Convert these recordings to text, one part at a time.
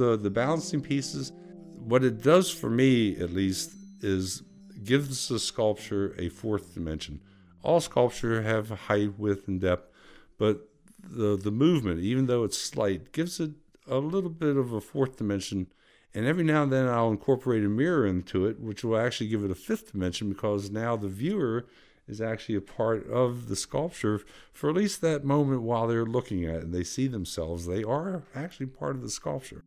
the, the balancing pieces, what it does for me at least is gives the sculpture a fourth dimension. All sculpture have height, width, and depth, but the the movement, even though it's slight, gives it a little bit of a fourth dimension. And every now and then I'll incorporate a mirror into it, which will actually give it a fifth dimension because now the viewer is actually a part of the sculpture for at least that moment while they're looking at it and they see themselves. They are actually part of the sculpture.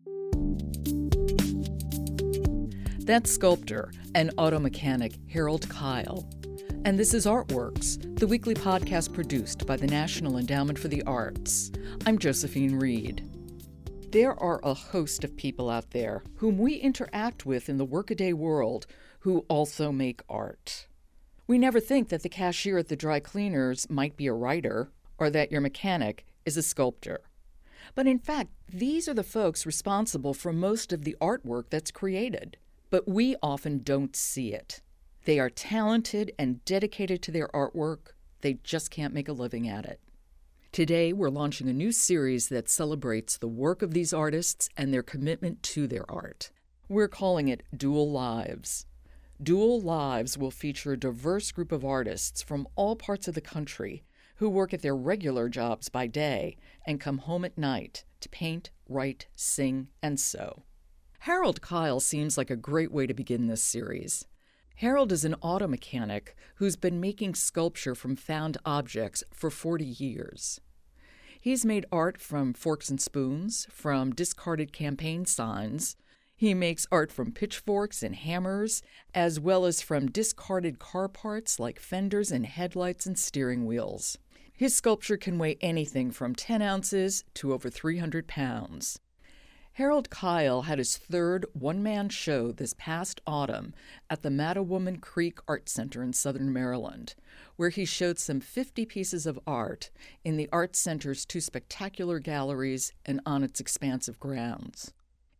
That's sculptor and auto mechanic Harold Kyle. And this is Artworks, the weekly podcast produced by the National Endowment for the Arts. I'm Josephine Reed. There are a host of people out there whom we interact with in the workaday world who also make art. We never think that the cashier at the dry cleaners might be a writer or that your mechanic is a sculptor. But in fact, these are the folks responsible for most of the artwork that's created. But we often don't see it. They are talented and dedicated to their artwork, they just can't make a living at it. Today, we're launching a new series that celebrates the work of these artists and their commitment to their art. We're calling it Dual Lives. Dual Lives will feature a diverse group of artists from all parts of the country who work at their regular jobs by day and come home at night to paint, write, sing, and sew. Harold Kyle seems like a great way to begin this series. Harold is an auto mechanic who's been making sculpture from found objects for 40 years. He's made art from forks and spoons, from discarded campaign signs, he makes art from pitchforks and hammers, as well as from discarded car parts like fenders and headlights and steering wheels. His sculpture can weigh anything from 10 ounces to over 300 pounds. Harold Kyle had his third one man show this past autumn at the Mattawoman Creek Art Center in southern Maryland, where he showed some 50 pieces of art in the Art Center's two spectacular galleries and on its expansive grounds.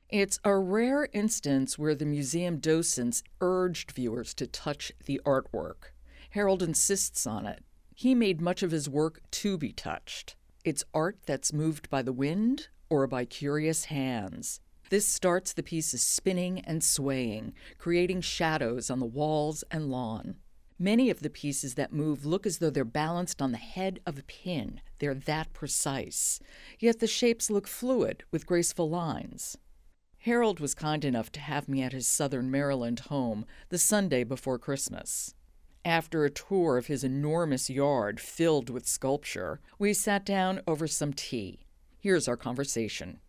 It's a rare instance where the museum docents urged viewers to touch the artwork. Harold insists on it. He made much of his work to be touched. It's art that's moved by the wind or by curious hands. This starts the pieces spinning and swaying, creating shadows on the walls and lawn. Many of the pieces that move look as though they're balanced on the head of a pin. They're that precise. Yet the shapes look fluid with graceful lines. Harold was kind enough to have me at his southern Maryland home the Sunday before Christmas. After a tour of his enormous yard filled with sculpture, we sat down over some tea. Here's our conversation.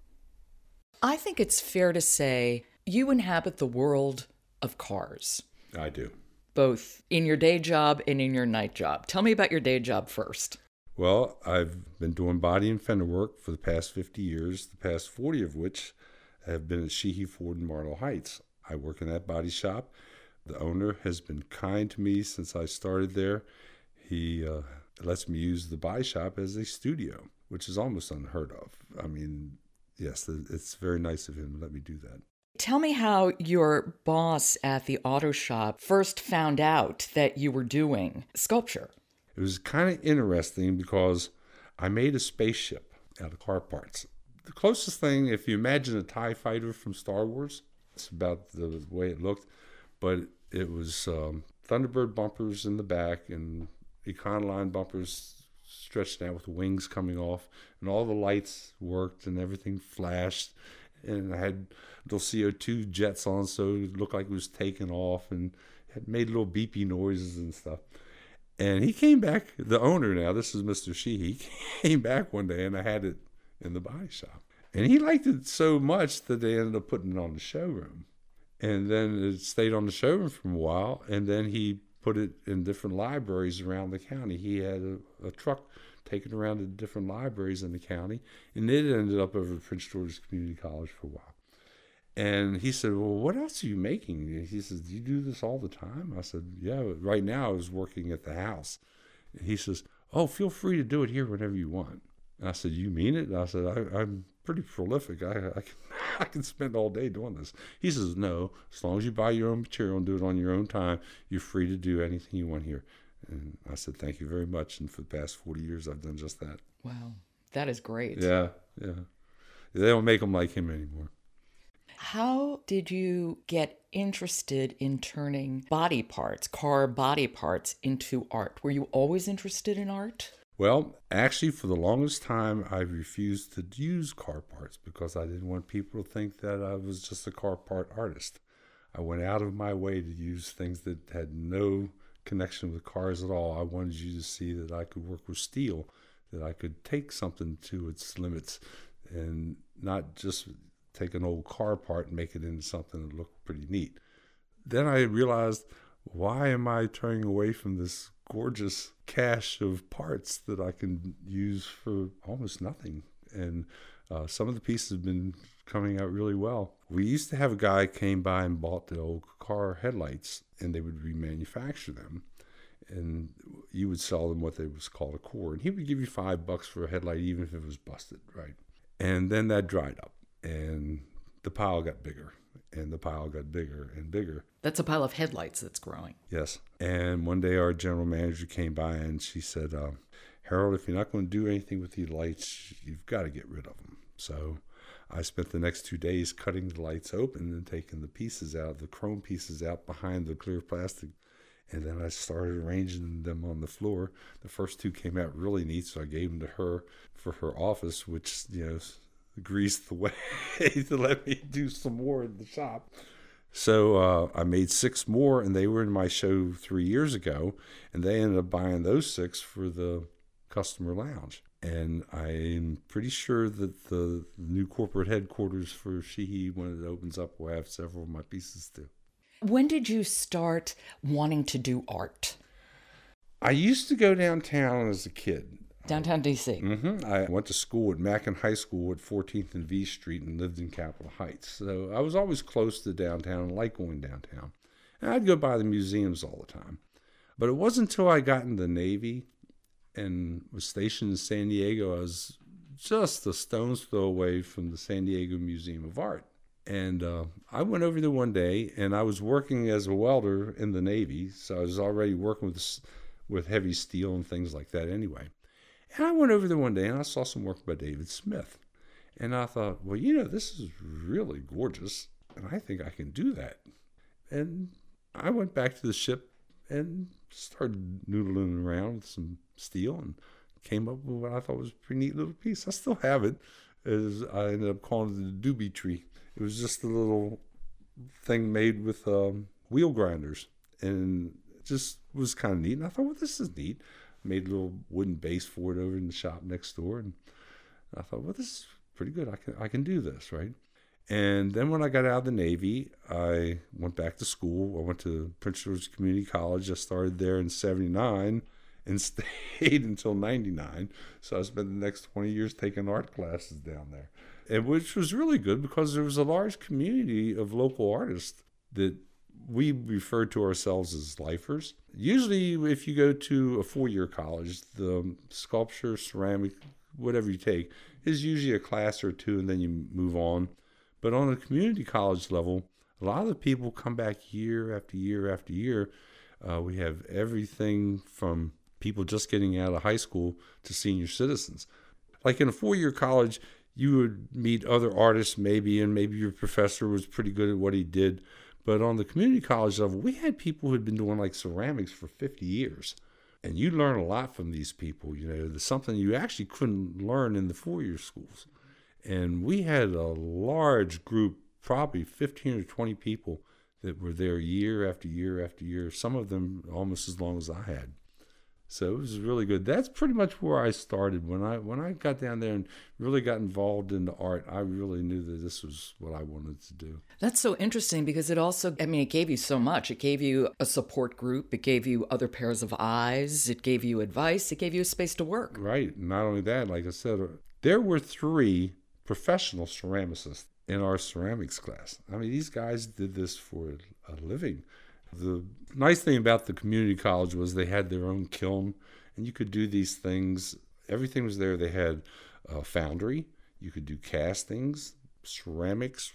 I think it's fair to say you inhabit the world of cars. I do. Both in your day job and in your night job. Tell me about your day job first. Well, I've been doing body and fender work for the past 50 years, the past 40 of which have been at Sheehy Ford in Marlow Heights. I work in that body shop. The owner has been kind to me since I started there. He uh, lets me use the buy shop as a studio, which is almost unheard of. I mean, yes, it's very nice of him to let me do that. Tell me how your boss at the auto shop first found out that you were doing sculpture. It was kind of interesting because I made a spaceship out of car parts the closest thing, if you imagine a TIE fighter from Star Wars, it's about the way it looked, but it was um, Thunderbird bumpers in the back and Econoline bumpers stretched out with wings coming off, and all the lights worked and everything flashed. And I had little CO2 jets on, so it looked like it was taking off and it made little beepy noises and stuff. And he came back, the owner now, this is Mr. Sheehy, he came back one day and I had it in the body shop. And he liked it so much that they ended up putting it on the showroom. And then it stayed on the showroom for a while. And then he put it in different libraries around the county. He had a, a truck taken around to different libraries in the county. And it ended up over at Prince George's Community College for a while. And he said, Well, what else are you making? And he says, Do you do this all the time? I said, Yeah, right now I was working at the house. And he says, Oh, feel free to do it here whenever you want. And I said, You mean it? And I said, I, am pretty prolific. I, I, can, I can spend all day doing this. He says, No, as long as you buy your own material and do it on your own time, you're free to do anything you want here. And I said, Thank you very much. And for the past 40 years, I've done just that. Wow. That is great. Yeah, yeah. They don't make them like him anymore. How did you get interested in turning body parts, car body parts, into art? Were you always interested in art? Well, actually, for the longest time, I refused to use car parts because I didn't want people to think that I was just a car part artist. I went out of my way to use things that had no connection with cars at all. I wanted you to see that I could work with steel, that I could take something to its limits and not just take an old car part and make it into something that looked pretty neat. Then I realized, why am I turning away from this gorgeous cache of parts that I can use for almost nothing? And uh, some of the pieces have been coming out really well. We used to have a guy came by and bought the old car headlights, and they would remanufacture them, and you would sell them what they was called a core, and he would give you five bucks for a headlight, even if it was busted, right? And then that dried up, and the pile got bigger, and the pile got bigger and bigger. That's a pile of headlights that's growing. Yes. And one day our general manager came by and she said, uh, Harold, if you're not going to do anything with these lights, you've got to get rid of them. So I spent the next two days cutting the lights open and taking the pieces out, the chrome pieces out behind the clear plastic. And then I started arranging them on the floor. The first two came out really neat, so I gave them to her for her office, which, you know, greased the way to let me do some more in the shop. So uh, I made six more, and they were in my show three years ago, and they ended up buying those six for the customer lounge. And I'm pretty sure that the new corporate headquarters for Sheehy, when it opens up, will have several of my pieces too. When did you start wanting to do art? I used to go downtown as a kid. Downtown DC. Mm-hmm. I went to school at Mackin High School at 14th and V Street and lived in Capitol Heights. So I was always close to downtown and liked going downtown. And I'd go by the museums all the time. But it wasn't until I got in the Navy and was stationed in San Diego, I was just a stone's throw away from the San Diego Museum of Art. And uh, I went over there one day, and I was working as a welder in the Navy, so I was already working with with heavy steel and things like that anyway. And I went over there one day and I saw some work by David Smith. And I thought, well, you know, this is really gorgeous. And I think I can do that. And I went back to the ship and started noodling around with some steel and came up with what I thought was a pretty neat little piece. I still have it. As I ended up calling it the doobie tree. It was just a little thing made with um, wheel grinders, and just was kind of neat. And I thought, well, this is neat made a little wooden base for it over in the shop next door, and I thought, well, this is pretty good. I can I can do this, right? And then when I got out of the Navy, I went back to school. I went to Prince George's Community College. I started there in '79 and stayed until '99. So I spent the next 20 years taking art classes down there, and which was really good because there was a large community of local artists that we refer to ourselves as lifers. Usually, if you go to a four year college, the sculpture, ceramic, whatever you take, is usually a class or two and then you move on. But on a community college level, a lot of the people come back year after year after year. Uh, we have everything from people just getting out of high school to senior citizens. Like in a four year college, you would meet other artists, maybe, and maybe your professor was pretty good at what he did but on the community college level, we had people who had been doing like ceramics for 50 years. And you learn a lot from these people. You know, there's something you actually couldn't learn in the four year schools. And we had a large group, probably 15 or 20 people that were there year after year after year, some of them almost as long as I had. So it was really good. That's pretty much where I started. When I when I got down there and really got involved in the art, I really knew that this was what I wanted to do. That's so interesting because it also I mean it gave you so much. It gave you a support group, it gave you other pairs of eyes, it gave you advice, it gave you a space to work. Right. Not only that, like I said, uh, there were 3 professional ceramicists in our ceramics class. I mean, these guys did this for a living. The nice thing about the community college was they had their own kiln, and you could do these things. Everything was there. They had a foundry. You could do castings, ceramics.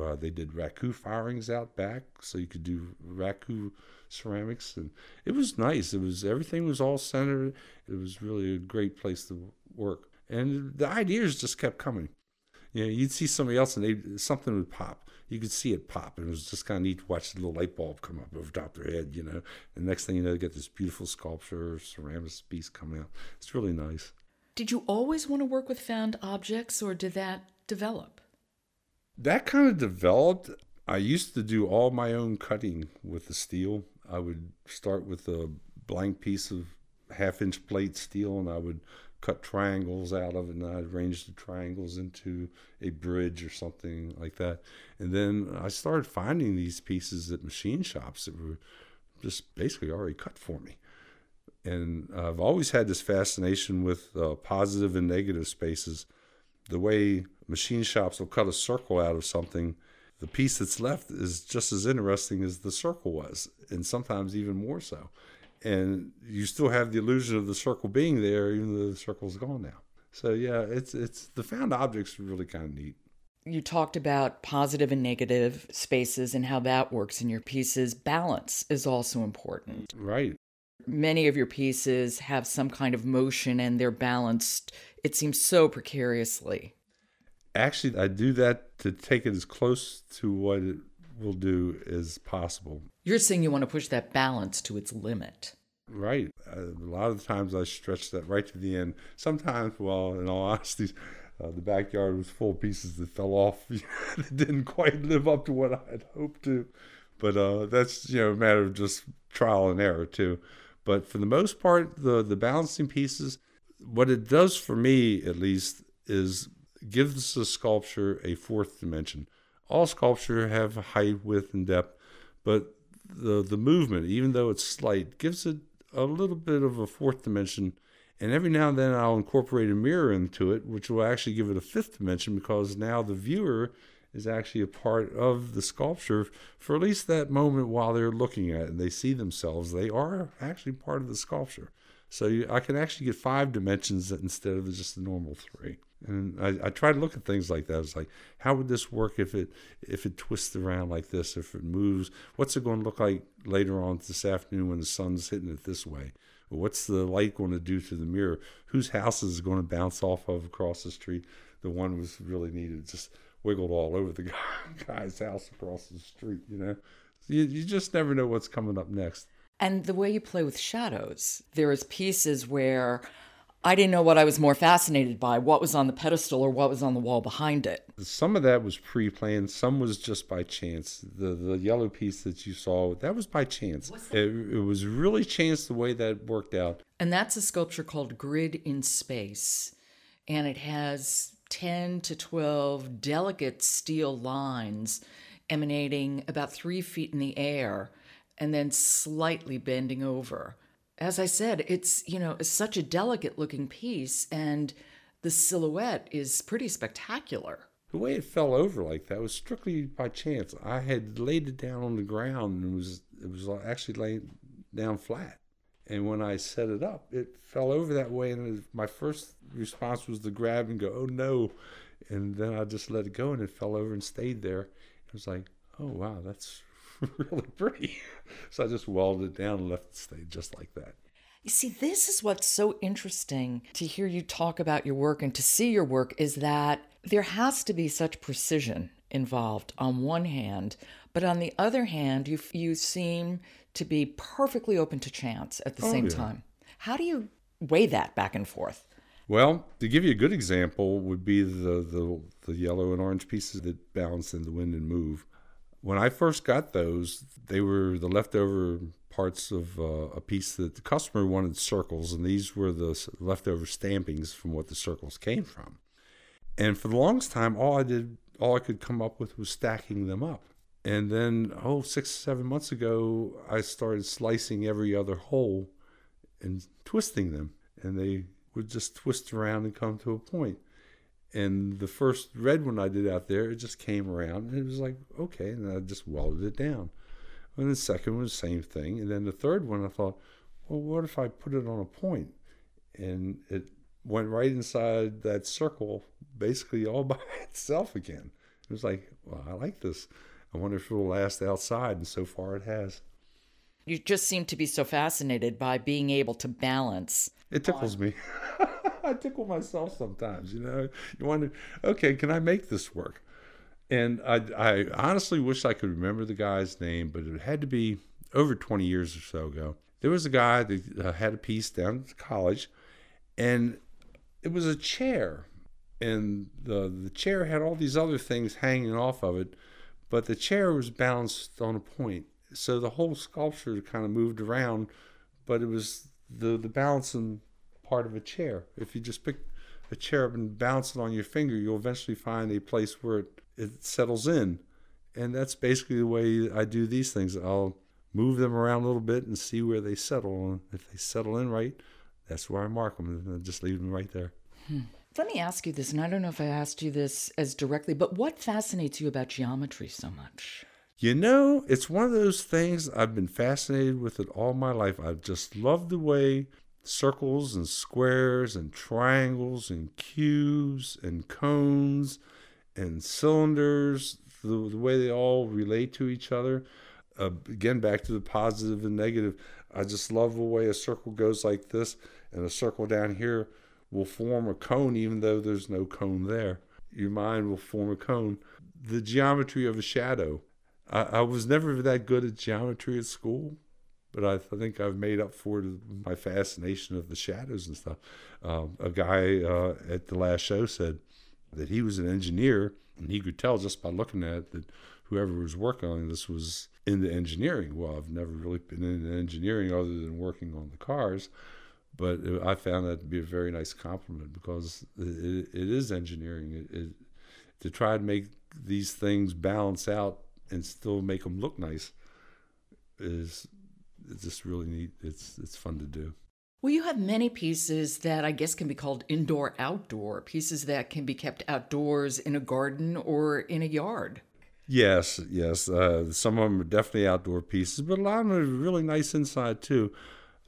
Uh, they did raku firings out back, so you could do raku ceramics, and it was nice. It was everything was all centered. It was really a great place to work, and the ideas just kept coming. You know, you'd see somebody else, and they something would pop you could see it pop. And it was just kind of neat to watch the little light bulb come up over top their head, you know. And next thing you know, they get this beautiful sculpture, ceramic piece coming out. It's really nice. Did you always want to work with found objects, or did that develop? That kind of developed. I used to do all my own cutting with the steel. I would start with a blank piece of half inch plate steel and I would cut triangles out of it and I'd arrange the triangles into a bridge or something like that. And then I started finding these pieces at machine shops that were just basically already cut for me. And I've always had this fascination with uh, positive and negative spaces. The way machine shops will cut a circle out of something, the piece that's left is just as interesting as the circle was, and sometimes even more so and you still have the illusion of the circle being there, even though the circle's gone now. So yeah, it's it's the found objects are really kind of neat. You talked about positive and negative spaces and how that works in your pieces. Balance is also important. Right. Many of your pieces have some kind of motion and they're balanced, it seems so precariously. Actually, I do that to take it as close to what it will do as possible. You're saying you want to push that balance to its limit. Right. Uh, a lot of times I stretch that right to the end. Sometimes, well, in all honesty, uh, the backyard was full of pieces that fell off that didn't quite live up to what I had hoped to. But uh, that's you know a matter of just trial and error too. But for the most part, the the balancing pieces, what it does for me at least is gives the sculpture a fourth dimension all sculpture have height, width, and depth, but the the movement, even though it's slight, gives it a little bit of a fourth dimension. And every now and then I'll incorporate a mirror into it, which will actually give it a fifth dimension because now the viewer is actually a part of the sculpture for at least that moment while they're looking at it and they see themselves. They are actually part of the sculpture. So you, I can actually get five dimensions instead of just the normal three. And I, I try to look at things like that. It's like, how would this work if it if it twists around like this? If it moves, what's it going to look like later on this afternoon when the sun's hitting it this way? What's the light going to do to the mirror? Whose house is going to bounce off of across the street? The one was really needed, just wiggled all over the guy's house across the street. You know, you, you just never know what's coming up next. And the way you play with shadows, there is pieces where I didn't know what I was more fascinated by, what was on the pedestal or what was on the wall behind it. Some of that was pre-planned, some was just by chance. The the yellow piece that you saw, that was by chance. It, it was really chance the way that worked out. And that's a sculpture called Grid in Space. And it has 10 to 12 delicate steel lines emanating about three feet in the air and then slightly bending over as I said, it's, you know, it's such a delicate looking piece and the silhouette is pretty spectacular. The way it fell over like that was strictly by chance. I had laid it down on the ground and it was it was actually laying down flat. And when I set it up, it fell over that way. And my first response was to grab and go, "Oh no!" And then I just let it go, and it fell over and stayed there. It was like, "Oh wow, that's really pretty. So I just welded it down and left it stay just like that. You see, this is what's so interesting to hear you talk about your work and to see your work is that there has to be such precision involved on one hand, but on the other hand, you you seem to be perfectly open to chance at the oh, same yeah. time. How do you weigh that back and forth? Well, to give you a good example, would be the the, the yellow and orange pieces that balance in the wind and move when I first got those, they were the leftover parts of uh, a piece that the customer wanted circles, and these were the leftover stampings from what the circles came from. And for the longest time, all I did, all I could come up with was stacking them up. And then, oh, six, seven months ago, I started slicing every other hole and twisting them, and they would just twist around and come to a point. And the first red one I did out there, it just came around and it was like, okay. And I just welded it down. And the second one, the same thing. And then the third one, I thought, well, what if I put it on a point? And it went right inside that circle, basically all by itself again. It was like, well, I like this. I wonder if it will last outside. And so far it has. You just seem to be so fascinated by being able to balance. It tickles on... me. I tickle myself sometimes, you know. You wonder, okay, can I make this work? And I, I honestly wish I could remember the guy's name, but it had to be over 20 years or so ago. There was a guy that uh, had a piece down at college, and it was a chair. And the, the chair had all these other things hanging off of it, but the chair was balanced on a point. So the whole sculpture kind of moved around, but it was the, the balancing part of a chair. If you just pick a chair up and bounce it on your finger, you'll eventually find a place where it, it settles in. And that's basically the way I do these things. I'll move them around a little bit and see where they settle. And if they settle in right, that's where I mark them and I just leave them right there. Hmm. Let me ask you this, and I don't know if I asked you this as directly, but what fascinates you about geometry so much? You know, it's one of those things I've been fascinated with it all my life. I've just loved the way circles and squares and triangles and cubes and cones and cylinders, the, the way they all relate to each other. Uh, again, back to the positive and negative. I just love the way a circle goes like this, and a circle down here will form a cone even though there's no cone there. Your mind will form a cone. The geometry of a shadow. I, I was never that good at geometry at school, but I think I've made up for my fascination of the shadows and stuff. Um, a guy uh, at the last show said that he was an engineer, and he could tell just by looking at it that whoever was working on this was into engineering. Well, I've never really been into engineering other than working on the cars, but I found that to be a very nice compliment because it, it is engineering. It, it, to try to make these things balance out and still make them look nice is it's just really neat. It's it's fun to do. Well, you have many pieces that I guess can be called indoor outdoor, pieces that can be kept outdoors in a garden or in a yard. Yes, yes. Uh, some of them are definitely outdoor pieces, but a lot of them are really nice inside too.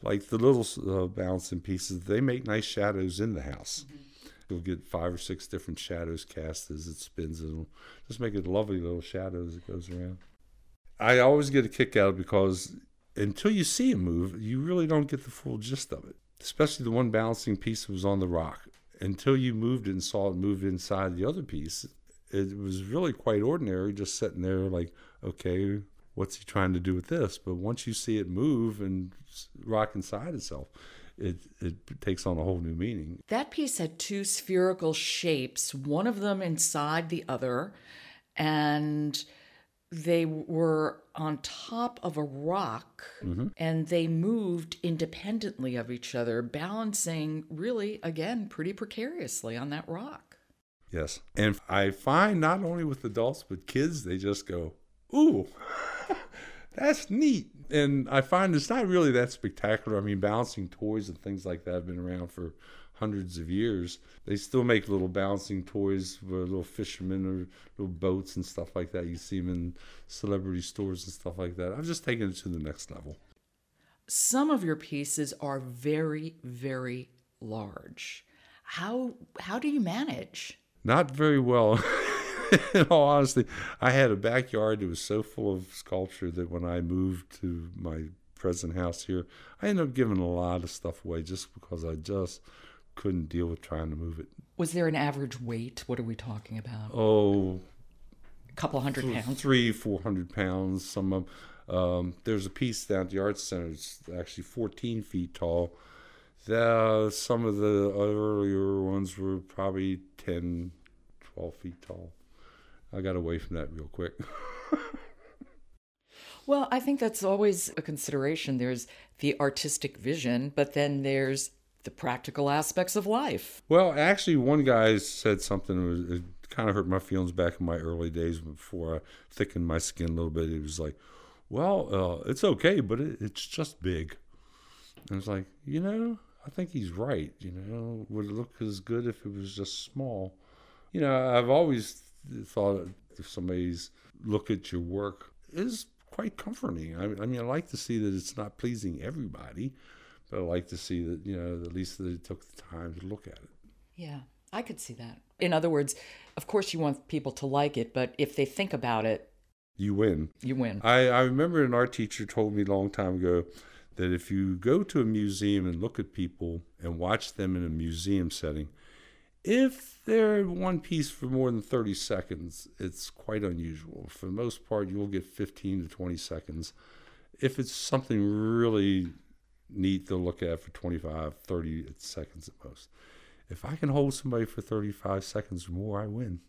Like the little uh, balancing pieces, they make nice shadows in the house. Mm-hmm. You'll get five or six different shadows cast as it spins. It'll just make it lovely little shadows as it goes around. I always get a kick out because until you see it move, you really don't get the full gist of it. Especially the one balancing piece that was on the rock. Until you moved it and saw it move inside the other piece, it was really quite ordinary, just sitting there like, okay, what's he trying to do with this? But once you see it move and rock inside itself, it, it takes on a whole new meaning. That piece had two spherical shapes, one of them inside the other, and they were on top of a rock mm-hmm. and they moved independently of each other, balancing really, again, pretty precariously on that rock. Yes. And I find not only with adults, but kids, they just go, ooh, that's neat. And I find it's not really that spectacular. I mean, balancing toys and things like that have been around for hundreds of years. They still make little bouncing toys for little fishermen or little boats and stuff like that. You see them in celebrity stores and stuff like that. I've just taken it to the next level. Some of your pieces are very, very large. How how do you manage? Not very well. in all honesty, I had a backyard that was so full of sculpture that when I moved to my present house here, I ended up giving a lot of stuff away just because I just couldn't deal with trying to move it. Was there an average weight? What are we talking about? Oh, a couple hundred pounds. Three, four hundred pounds. Some of um, there's a piece down at the Arts Center. It's actually 14 feet tall. The, some of the earlier ones were probably 10, 12 feet tall. I got away from that real quick. well, I think that's always a consideration. There's the artistic vision, but then there's the practical aspects of life. Well, actually, one guy said something that kind of hurt my feelings back in my early days before I thickened my skin a little bit. He was like, "Well, uh, it's okay, but it, it's just big." And I was like, you know, I think he's right. You know, would it look as good if it was just small? You know, I've always thought if somebody's look at your work is quite comforting. I, I mean, I like to see that it's not pleasing everybody, but I like to see that you know at least that it took the time to look at it. Yeah, I could see that. In other words, of course you want people to like it, but if they think about it, you win. You win. I, I remember an art teacher told me a long time ago that if you go to a museum and look at people and watch them in a museum setting, If they're one piece for more than 30 seconds, it's quite unusual. For the most part, you'll get 15 to 20 seconds. If it's something really neat to look at for 25, 30 seconds at most. If I can hold somebody for 35 seconds or more, I win.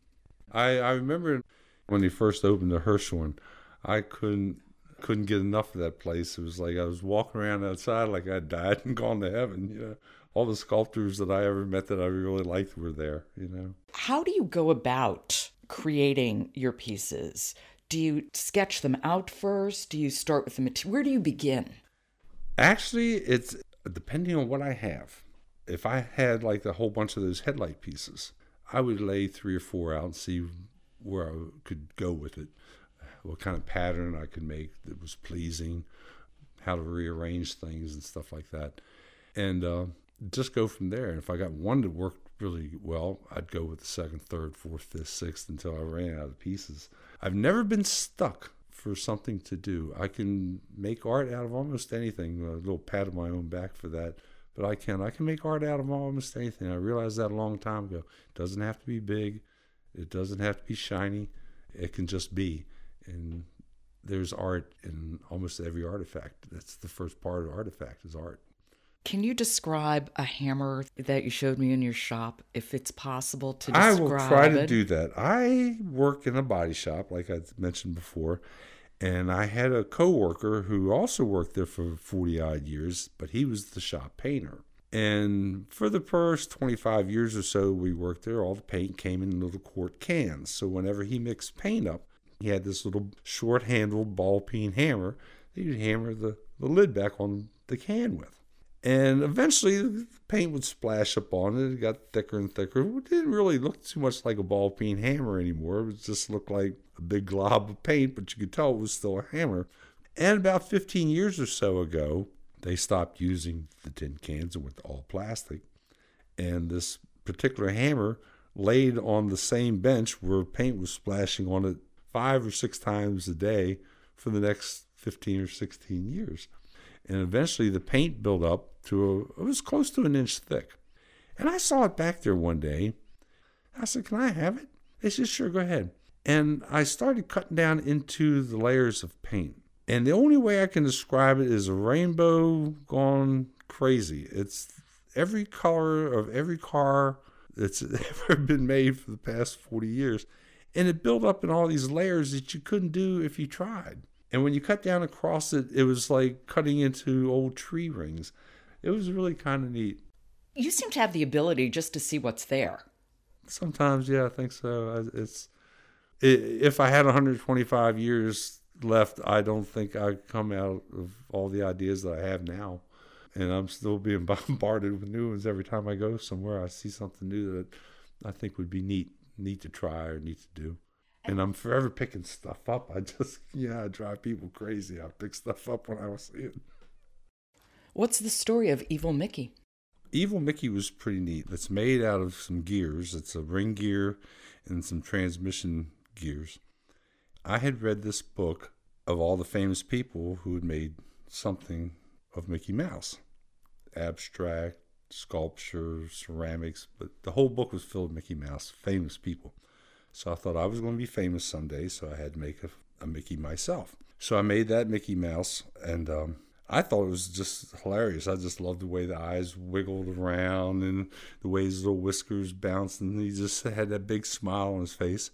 I, I remember when they first opened the Hirshhorn, I couldn't couldn't get enough of that place. It was like I was walking around outside like I died and gone to heaven. You know, all the sculptors that I ever met that I really liked were there. You know. How do you go about creating your pieces? Do you sketch them out first? Do you start with the material? Where do you begin? Actually, it's depending on what I have. If I had like a whole bunch of those headlight pieces, I would lay three or four out and see where I could go with it, what kind of pattern I could make that was pleasing, how to rearrange things and stuff like that, and uh, just go from there. And if I got one that worked really well, I'd go with the second, third, fourth, fifth, sixth until I ran out of pieces. I've never been stuck for something to do. I can make art out of almost anything. A little pat on my own back for that. But I can. I can make art out of almost anything. I realized that a long time ago. It doesn't have to be big. It doesn't have to be shiny. It can just be. And there's art in almost every artifact. That's the first part of artifact is art. Can you describe a hammer that you showed me in your shop, if it's possible to describe I will try to do that. I work in a body shop, like I mentioned before, and I had a coworker who also worked there for 40 odd years, but he was the shop painter. And for the first 25 years or so we worked there, all the paint came in little quart cans. So whenever he mixed paint up, he had this little short handled ball peen hammer that he'd hammer the, the lid back on the can with. And eventually the paint would splash up on it. It got thicker and thicker. It didn't really look too much like a ball peen hammer anymore. It just looked like a big glob of paint, but you could tell it was still a hammer. And about 15 years or so ago, they stopped using the tin cans and went all plastic. And this particular hammer laid on the same bench where paint was splashing on it five or six times a day for the next 15 or 16 years. And eventually the paint built up to a, it was close to an inch thick. And I saw it back there one day. I said, Can I have it? They said, Sure, go ahead. And I started cutting down into the layers of paint. And the only way I can describe it is a rainbow gone crazy. It's every color of every car that's ever been made for the past 40 years. And it built up in all these layers that you couldn't do if you tried. And when you cut down across it, it was like cutting into old tree rings. It was really kind of neat. You seem to have the ability just to see what's there. Sometimes, yeah, I think so. It's if I had 125 years left, I don't think I'd come out of all the ideas that I have now. And I'm still being bombarded with new ones every time I go somewhere. I see something new that I think would be neat, neat to try or neat to do. And I'm forever picking stuff up. I just, yeah, I drive people crazy. I pick stuff up when I see it. What's the story of Evil Mickey? Evil Mickey was pretty neat. It's made out of some gears. It's a ring gear and some transmission gears. I had read this book of all the famous people who had made something of Mickey Mouse abstract, sculpture, ceramics, but the whole book was filled with Mickey Mouse, famous people. So I thought I was going to be famous someday, so I had to make a, a Mickey myself. So I made that Mickey Mouse, and um, I thought it was just hilarious. I just loved the way the eyes wiggled around and the way his little whiskers bounced, and he just had that big smile on his face.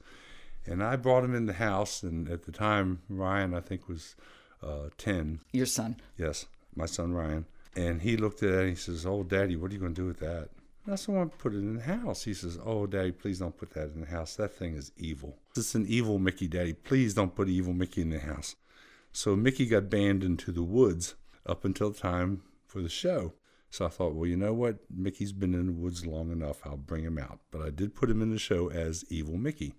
And I brought him in the house, and at the time, Ryan, I think, was uh, 10. Your son. Yes, my son Ryan. And he looked at it and he says, Oh, Daddy, what are you going to do with that? I said, well, put it in the house. He says, Oh, Daddy, please don't put that in the house. That thing is evil. It's an evil Mickey, Daddy. Please don't put evil Mickey in the house. So Mickey got banned into the woods up until time for the show. So I thought, well, you know what? Mickey's been in the woods long enough. I'll bring him out. But I did put him in the show as Evil Mickey.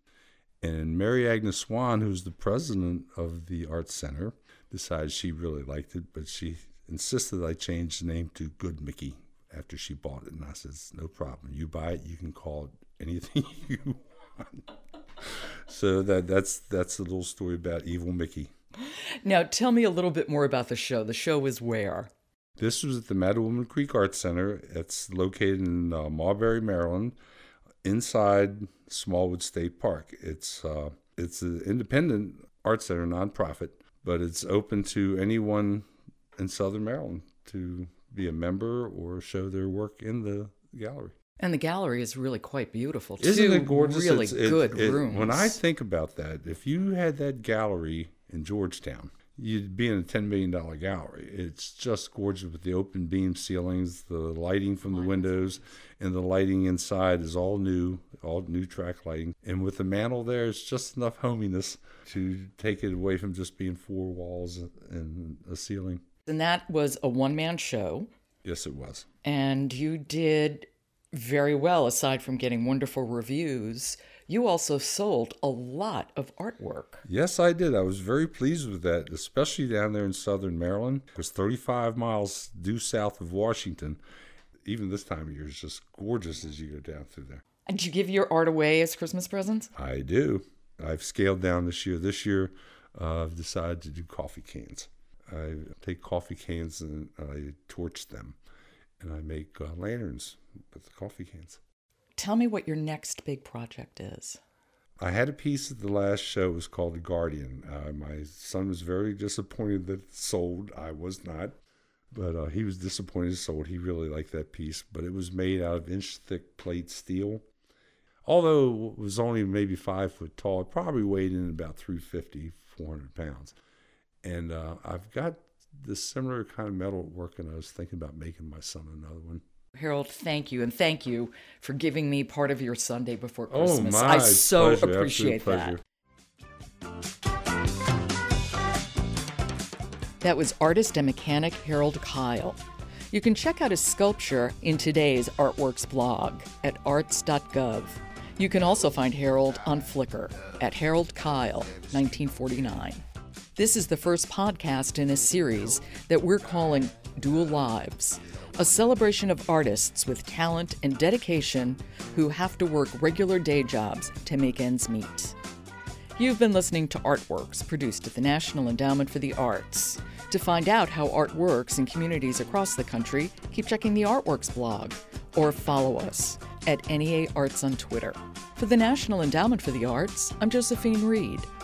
And Mary Agnes Swan, who's the president of the Arts Center, decided she really liked it, but she insisted I change the name to Good Mickey after she bought it. And I said, no problem. You buy it, you can call it anything you want. so that that's that's a little story about Evil Mickey. Now, tell me a little bit more about the show. The show is where? This was at the Mattawoman Creek Arts Center. It's located in uh, Marbury, Maryland, inside Smallwood State Park. It's uh, it's an independent art center, nonprofit, but it's open to anyone in Southern Maryland to be a member or show their work in the gallery. And the gallery is really quite beautiful. Isn't it gorgeous? Really It's- it- good it- rooms. When I think about that, if you had that gallery in Georgetown, you'd be in a $10 million gallery. It's just gorgeous with the open beam ceilings, the lighting from the windows, and the lighting inside is all new, all new track lighting. And with the mantle there, it's just enough hominess to take it away from just being four walls and a ceiling. And that was a one man show. Yes, it was. and you did very well aside from getting wonderful reviews you also sold a lot of artwork Yes, I did. I was very pleased with that, especially down there in southern Maryland. It was 35 miles due south of Washington. Even this time of year is just gorgeous as you go down through there. and you give your art away as christmas presents I do. I've scaled down this year. This year, uh, I've decided to do coffee cans. I take coffee cans and I torch them, and I make uh, lanterns with the coffee cans. tell me what your next big project is I had a piece at the last show. It was called Guardian. Uh, my son was very disappointed that it sold. I was not, but uh, he was disappointed it sold. He really liked that piece, but it was made out of inch thick plate steel. Although it was only maybe five foot tall, it probably weighed in about 350, 400 pounds. And uh, I've got this similar kind of metal work, and I was thinking about making my son another one. harold thank you and thank you for giving me part of your sunday before Oh, christmas my i so pleasure, appreciate that That was artist and mechanic Harold Kyle. You can check out his sculpture in today's Artworks blog at arts.gov. You can also find Harold on Flickr at Harold Kyle 1949. This is the first podcast in a series that we're calling Dual Lives, a celebration of artists with talent and dedication who have to work regular day jobs to make ends meet. You've been listening to Artworks, produced at the National Endowment for the Arts. To find out how art works in communities across the country, keep checking the Artworks blog or follow us at NEA Arts on Twitter. For the National Endowment for the Arts, I'm Josephine Reed.